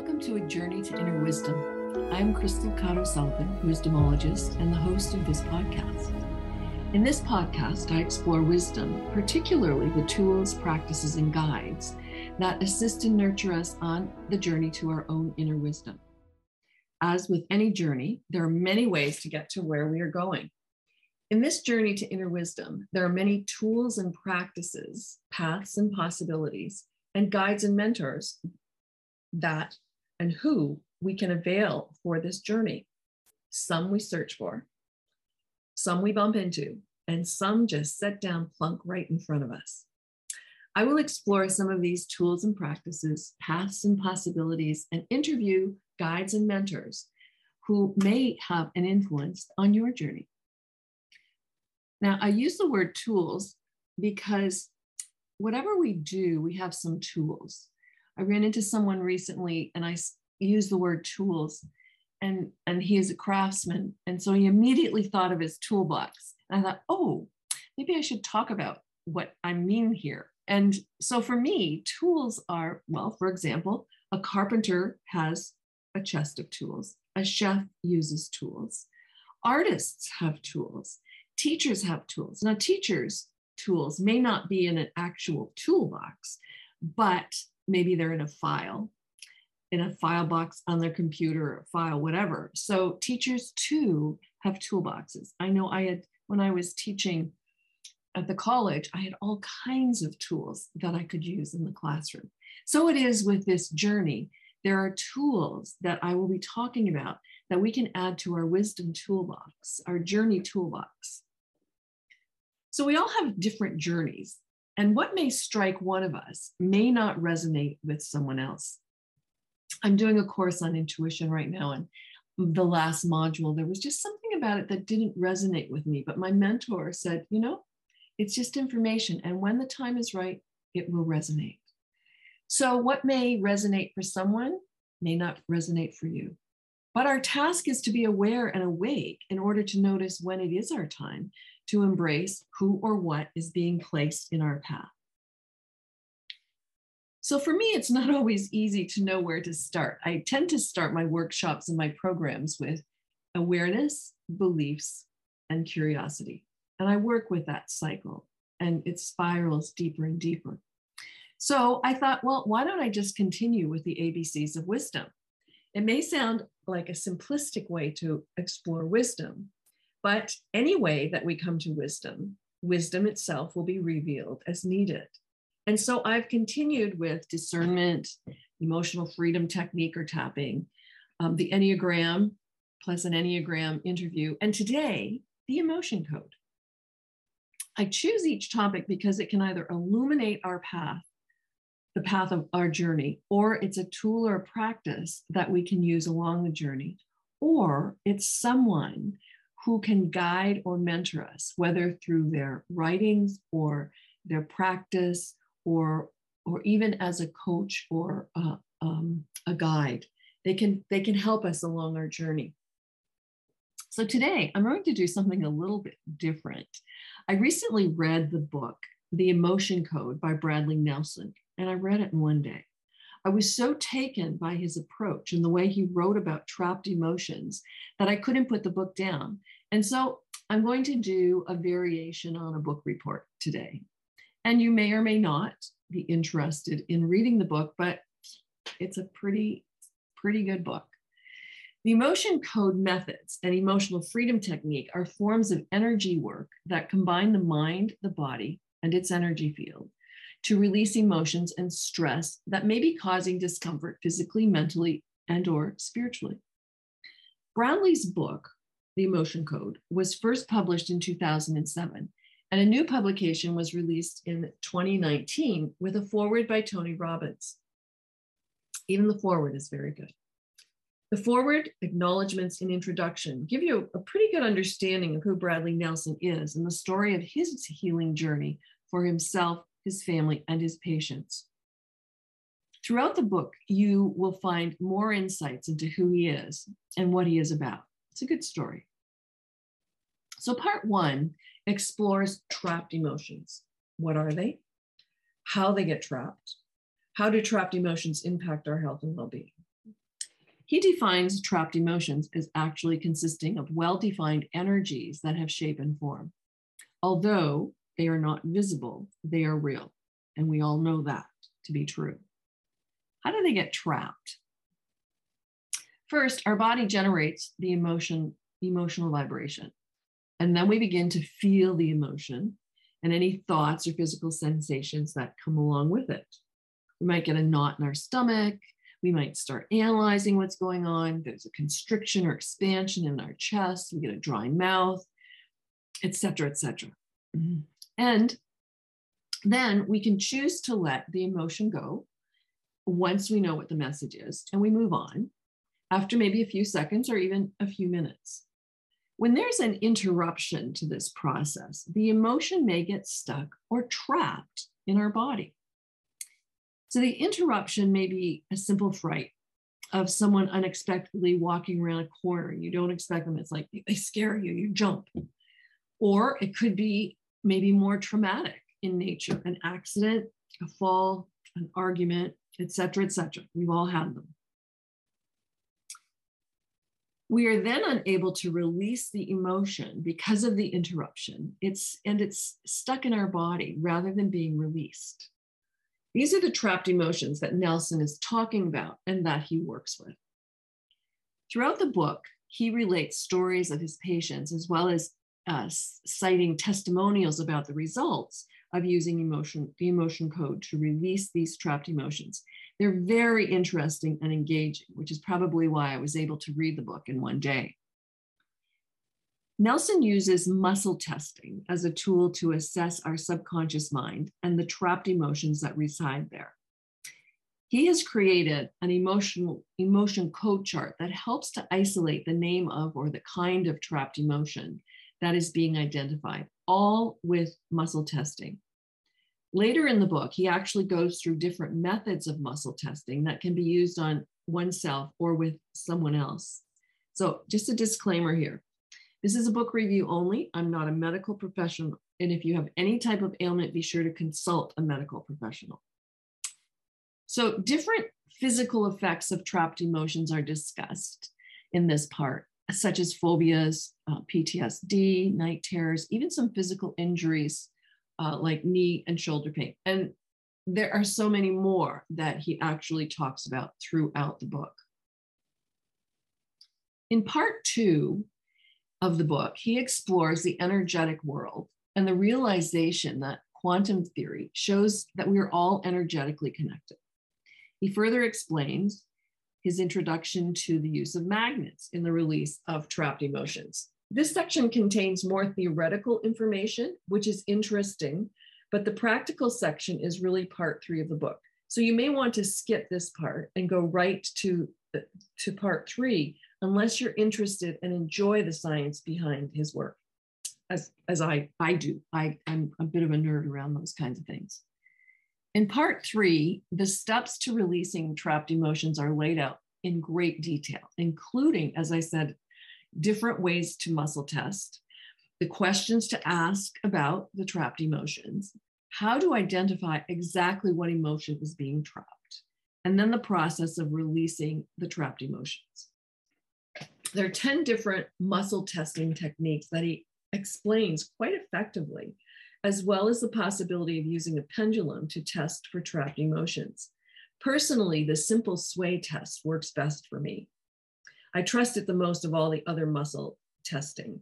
Welcome to A Journey to Inner Wisdom. I'm Crystal Kotow-Sullivan, wisdomologist and the host of this podcast. In this podcast, I explore wisdom, particularly the tools, practices, and guides that assist and nurture us on the journey to our own inner wisdom. As with any journey, there are many ways to get to where we are going. In this journey to inner wisdom, there are many tools and practices, paths and possibilities, and guides and mentors that and who we can avail for this journey. Some we search for, some we bump into, and some just set down plunk right in front of us. I will explore some of these tools and practices, paths and possibilities, and interview guides and mentors who may have an influence on your journey. Now, I use the word tools because whatever we do, we have some tools. I ran into someone recently and I used the word tools and and he is a craftsman. And so he immediately thought of his toolbox. And I thought oh maybe I should talk about what I mean here. And so for me tools are well for example a carpenter has a chest of tools. A chef uses tools. Artists have tools. Teachers have tools. Now teachers tools may not be in an actual toolbox but maybe they're in a file in a file box on their computer file whatever. So teachers too have toolboxes. I know i had when i was teaching at the college i had all kinds of tools that i could use in the classroom. So it is with this journey. There are tools that i will be talking about that we can add to our wisdom toolbox our journey toolbox. So we all have different journeys and what may strike one of us may not resonate with someone else. I'm doing a course on intuition right now, and the last module, there was just something about it that didn't resonate with me. But my mentor said, you know, it's just information. And when the time is right, it will resonate. So, what may resonate for someone may not resonate for you. But our task is to be aware and awake in order to notice when it is our time to embrace who or what is being placed in our path. So for me, it's not always easy to know where to start. I tend to start my workshops and my programs with awareness, beliefs, and curiosity. And I work with that cycle and it spirals deeper and deeper. So I thought, well, why don't I just continue with the ABCs of wisdom? It may sound like a simplistic way to explore wisdom, but any way that we come to wisdom, wisdom itself will be revealed as needed. And so I've continued with discernment, emotional freedom technique or tapping, um, the Enneagram plus an Enneagram interview, and today, the emotion code. I choose each topic because it can either illuminate our path, the path of our journey, or it's a tool or a practice that we can use along the journey, or it's someone who can guide or mentor us, whether through their writings or their practice or, or even as a coach or a, um, a guide. They can, they can help us along our journey. So today I'm going to do something a little bit different. I recently read the book, The Emotion Code by Bradley Nelson, and I read it in one day. I was so taken by his approach and the way he wrote about trapped emotions that I couldn't put the book down. And so I'm going to do a variation on a book report today. And you may or may not be interested in reading the book, but it's a pretty, pretty good book. The emotion code methods and emotional freedom technique are forms of energy work that combine the mind, the body, and its energy field to release emotions and stress that may be causing discomfort physically, mentally, and or spiritually. Bradley's book, The Emotion Code, was first published in 2007, and a new publication was released in 2019 with a foreword by Tony Robbins. Even the foreword is very good. The foreword, acknowledgments, and introduction give you a pretty good understanding of who Bradley Nelson is and the story of his healing journey for himself his family, and his patients. Throughout the book, you will find more insights into who he is and what he is about. It's a good story. So, part one explores trapped emotions. What are they? How they get trapped? How do trapped emotions impact our health and well being? He defines trapped emotions as actually consisting of well defined energies that have shape and form. Although they are not visible, they are real. And we all know that to be true. How do they get trapped? First, our body generates the emotion, emotional vibration. And then we begin to feel the emotion and any thoughts or physical sensations that come along with it. We might get a knot in our stomach. We might start analyzing what's going on. There's a constriction or expansion in our chest. We get a dry mouth, etc., etc. Mm-hmm. And then we can choose to let the emotion go once we know what the message is, and we move on after maybe a few seconds or even a few minutes. When there's an interruption to this process, the emotion may get stuck or trapped in our body. So the interruption may be a simple fright of someone unexpectedly walking around a corner. You don't expect them. It's like they scare you, you jump. Or it could be maybe more traumatic in nature, an accident, a fall, an argument, etc., etc. We've all had them. We are then unable to release the emotion because of the interruption. It's and it's stuck in our body rather than being released. These are the trapped emotions that Nelson is talking about and that he works with. Throughout the book, he relates stories of his patients as well as uh, citing testimonials about the results of using emotion, the emotion code to release these trapped emotions. They're very interesting and engaging, which is probably why I was able to read the book in one day. Nelson uses muscle testing as a tool to assess our subconscious mind and the trapped emotions that reside there. He has created an emotional emotion code chart that helps to isolate the name of or the kind of trapped emotion that is being identified, all with muscle testing. Later in the book, he actually goes through different methods of muscle testing that can be used on oneself or with someone else. So, just a disclaimer here this is a book review only. I'm not a medical professional. And if you have any type of ailment, be sure to consult a medical professional. So, different physical effects of trapped emotions are discussed in this part, such as phobias, uh, PTSD, night terrors, even some physical injuries uh, like knee and shoulder pain. And there are so many more that he actually talks about throughout the book. In part two of the book, he explores the energetic world and the realization that quantum theory shows that we are all energetically connected. He further explains his introduction to the use of magnets in the release of trapped emotions. This section contains more theoretical information, which is interesting, but the practical section is really part three of the book. So you may want to skip this part and go right to, to part three, unless you're interested and enjoy the science behind his work, as, as I, I do. I, I'm a bit of a nerd around those kinds of things. In part three, the steps to releasing trapped emotions are laid out in great detail, including, as I said, different ways to muscle test, the questions to ask about the trapped emotions, how to identify exactly what emotion is being trapped, and then the process of releasing the trapped emotions. There are 10 different muscle testing techniques that he explains quite effectively, as well as the possibility of using a pendulum to test for trapped emotions. Personally, the simple sway test works best for me. I trust it the most of all the other muscle testing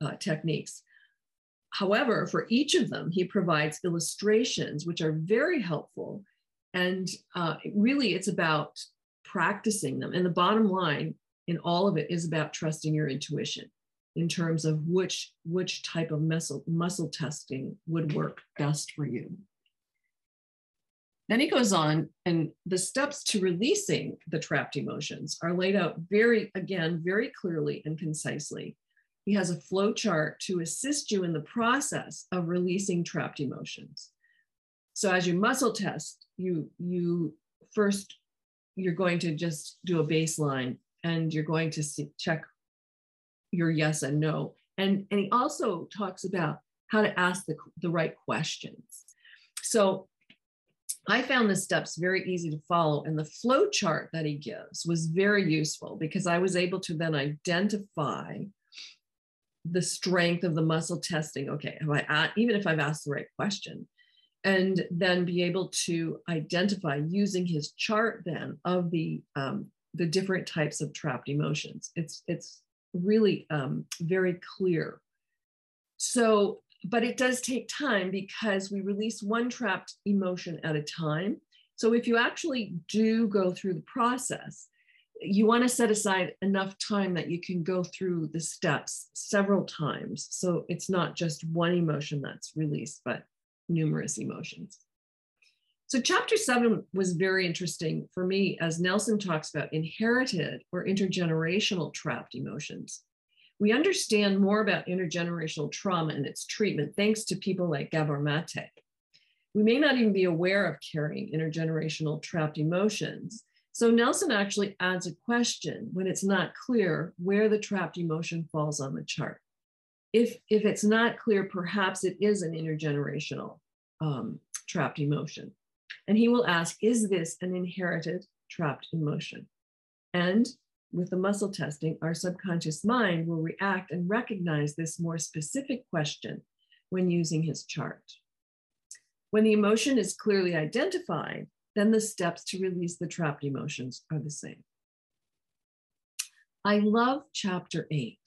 uh, techniques. However, for each of them, he provides illustrations, which are very helpful. And uh, really, it's about practicing them. And the bottom line in all of it is about trusting your intuition in terms of which, which type of muscle, muscle testing would work best for you. Then he goes on, and the steps to releasing the trapped emotions are laid out very, again, very clearly and concisely. He has a flow chart to assist you in the process of releasing trapped emotions. So as you muscle test, you you first you're going to just do a baseline and you're going to see, check your yes and no. And, and he also talks about how to ask the, the right questions. So I found the steps very easy to follow, and the flow chart that he gives was very useful because I was able to then identify the strength of the muscle testing. Okay, have I even if I've asked the right question, and then be able to identify using his chart then of the um, the different types of trapped emotions. It's it's really um, very clear. So but it does take time because we release one trapped emotion at a time. So if you actually do go through the process, you want to set aside enough time that you can go through the steps several times. So it's not just one emotion that's released, but numerous emotions. So, chapter seven was very interesting for me as Nelson talks about inherited or intergenerational trapped emotions we understand more about intergenerational trauma and its treatment thanks to people like Gabor Mate. We may not even be aware of carrying intergenerational trapped emotions. So Nelson actually adds a question when it's not clear where the trapped emotion falls on the chart. If, if it's not clear, perhaps it is an intergenerational um, trapped emotion. And he will ask, is this an inherited trapped emotion? And with the muscle testing, our subconscious mind will react and recognize this more specific question when using his chart. When the emotion is clearly identified, then the steps to release the trapped emotions are the same. I love chapter eight,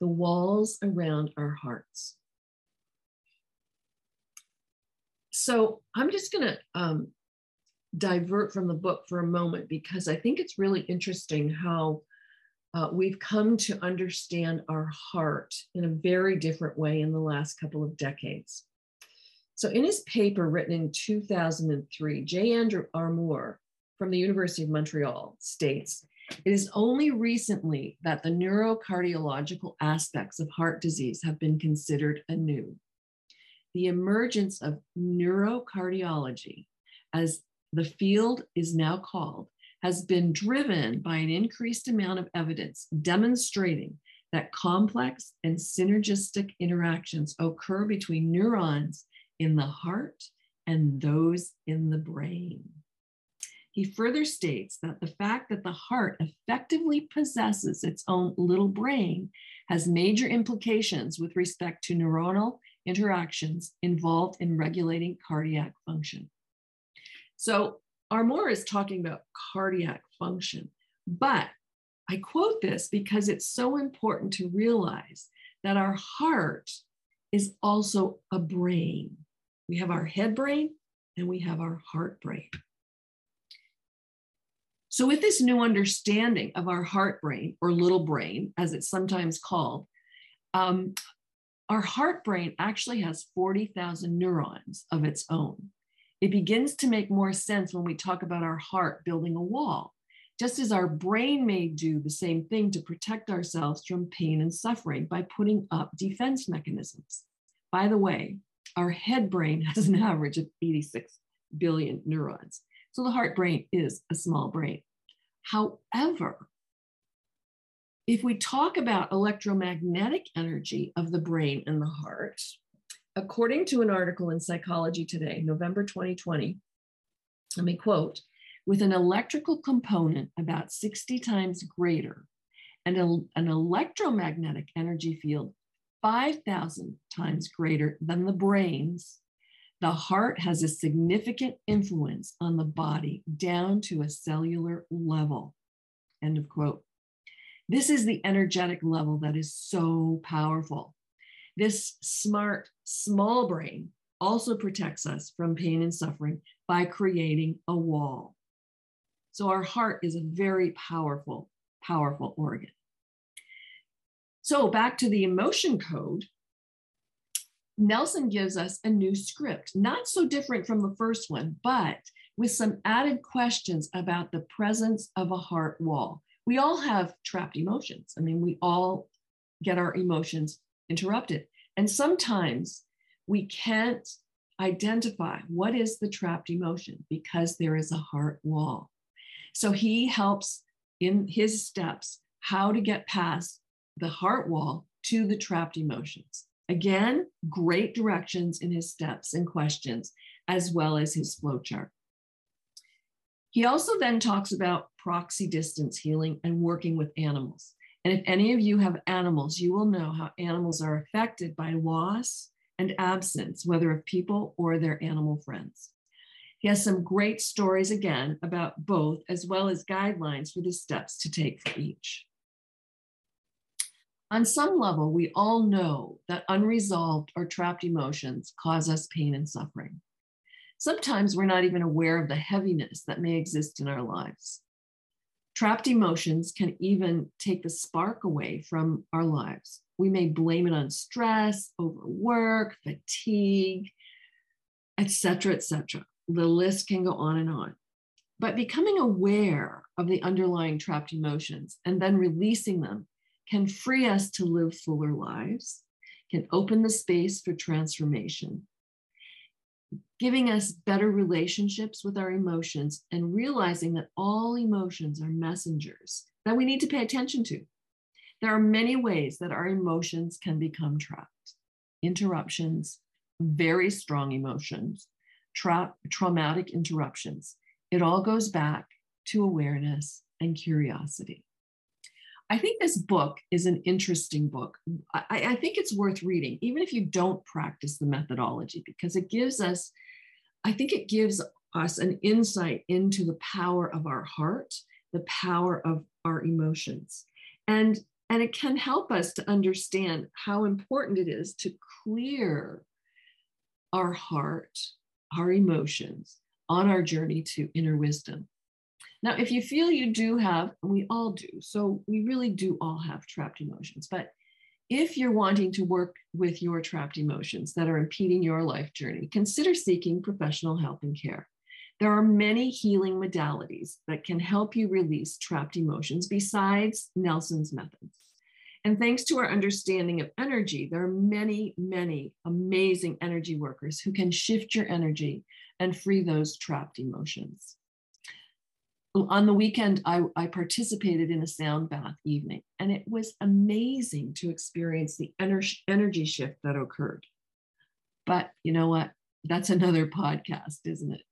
the walls around our hearts. So I'm just going to um, divert from the book for a moment because I think it's really interesting how uh, we've come to understand our heart in a very different way in the last couple of decades. So, in his paper written in 2003, J. Andrew Armour from the University of Montreal states it is only recently that the neurocardiological aspects of heart disease have been considered anew. The emergence of neurocardiology, as the field is now called, has been driven by an increased amount of evidence demonstrating that complex and synergistic interactions occur between neurons in the heart and those in the brain. He further states that the fact that the heart effectively possesses its own little brain has major implications with respect to neuronal interactions involved in regulating cardiac function. So Armour is talking about cardiac function, but I quote this because it's so important to realize that our heart is also a brain. We have our head brain and we have our heart brain. So, with this new understanding of our heart brain or little brain, as it's sometimes called, um, our heart brain actually has 40,000 neurons of its own. It begins to make more sense when we talk about our heart building a wall, just as our brain may do the same thing to protect ourselves from pain and suffering by putting up defense mechanisms. By the way, our head brain has an average of 86 billion neurons. So the heart brain is a small brain. However, if we talk about electromagnetic energy of the brain and the heart, according to an article in Psychology Today, November 2020, let me quote, with an electrical component about 60 times greater and a, an electromagnetic energy field 5,000 times greater than the brain's, the heart has a significant influence on the body down to a cellular level. End of quote. This is the energetic level that is so powerful. This smart, small brain also protects us from pain and suffering by creating a wall. So, our heart is a very powerful, powerful organ. So, back to the emotion code, Nelson gives us a new script, not so different from the first one, but with some added questions about the presence of a heart wall. We all have trapped emotions. I mean, we all get our emotions interrupted. And sometimes we can't identify what is the trapped emotion because there is a heart wall. So he helps in his steps how to get past the heart wall to the trapped emotions. Again, great directions in his steps and questions, as well as his flowchart. He also then talks about proxy distance healing and working with animals. And if any of you have animals, you will know how animals are affected by loss and absence, whether of people or their animal friends. He has some great stories again about both, as well as guidelines for the steps to take for each. On some level, we all know that unresolved or trapped emotions cause us pain and suffering. Sometimes we're not even aware of the heaviness that may exist in our lives. Trapped emotions can even take the spark away from our lives. We may blame it on stress, overwork, fatigue, etc., etc. The list can go on and on. But becoming aware of the underlying trapped emotions and then releasing them can free us to live fuller lives, can open the space for transformation, giving us better relationships with our emotions and realizing that all emotions are messengers that we need to pay attention to. There are many ways that our emotions can become trapped interruptions, very strong emotions, tra- traumatic interruptions. It all goes back to awareness and curiosity. I think this book is an interesting book. I, I, think it's worth reading, even if you don't practice the methodology, because it gives us I think it gives us an insight into the power of our heart, the power of our emotions. And, and it can help us to understand how important it is to clear our heart, our emotions on our journey to inner wisdom. Now, if you feel you do have, we all do, so we really do all have trapped emotions, but if you're wanting to work with your trapped emotions that are impeding your life journey, consider seeking professional help and care. There are many healing modalities that can help you release trapped emotions besides Nelson's methods. And thanks to our understanding of energy, there are many, many amazing energy workers who can shift your energy and free those trapped emotions on the weekend, I, I, participated in a sound bath evening, and it was amazing to experience the ener- energy shift that occurred. But you know what? That's another podcast, isn't it?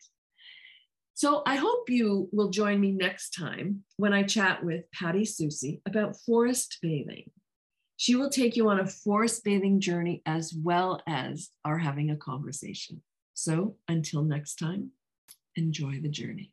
So I hope you will join me next time when I chat with Patty Susie about forest bathing. She will take you on a forest bathing journey as well as our having a conversation. So until next time, enjoy the journey.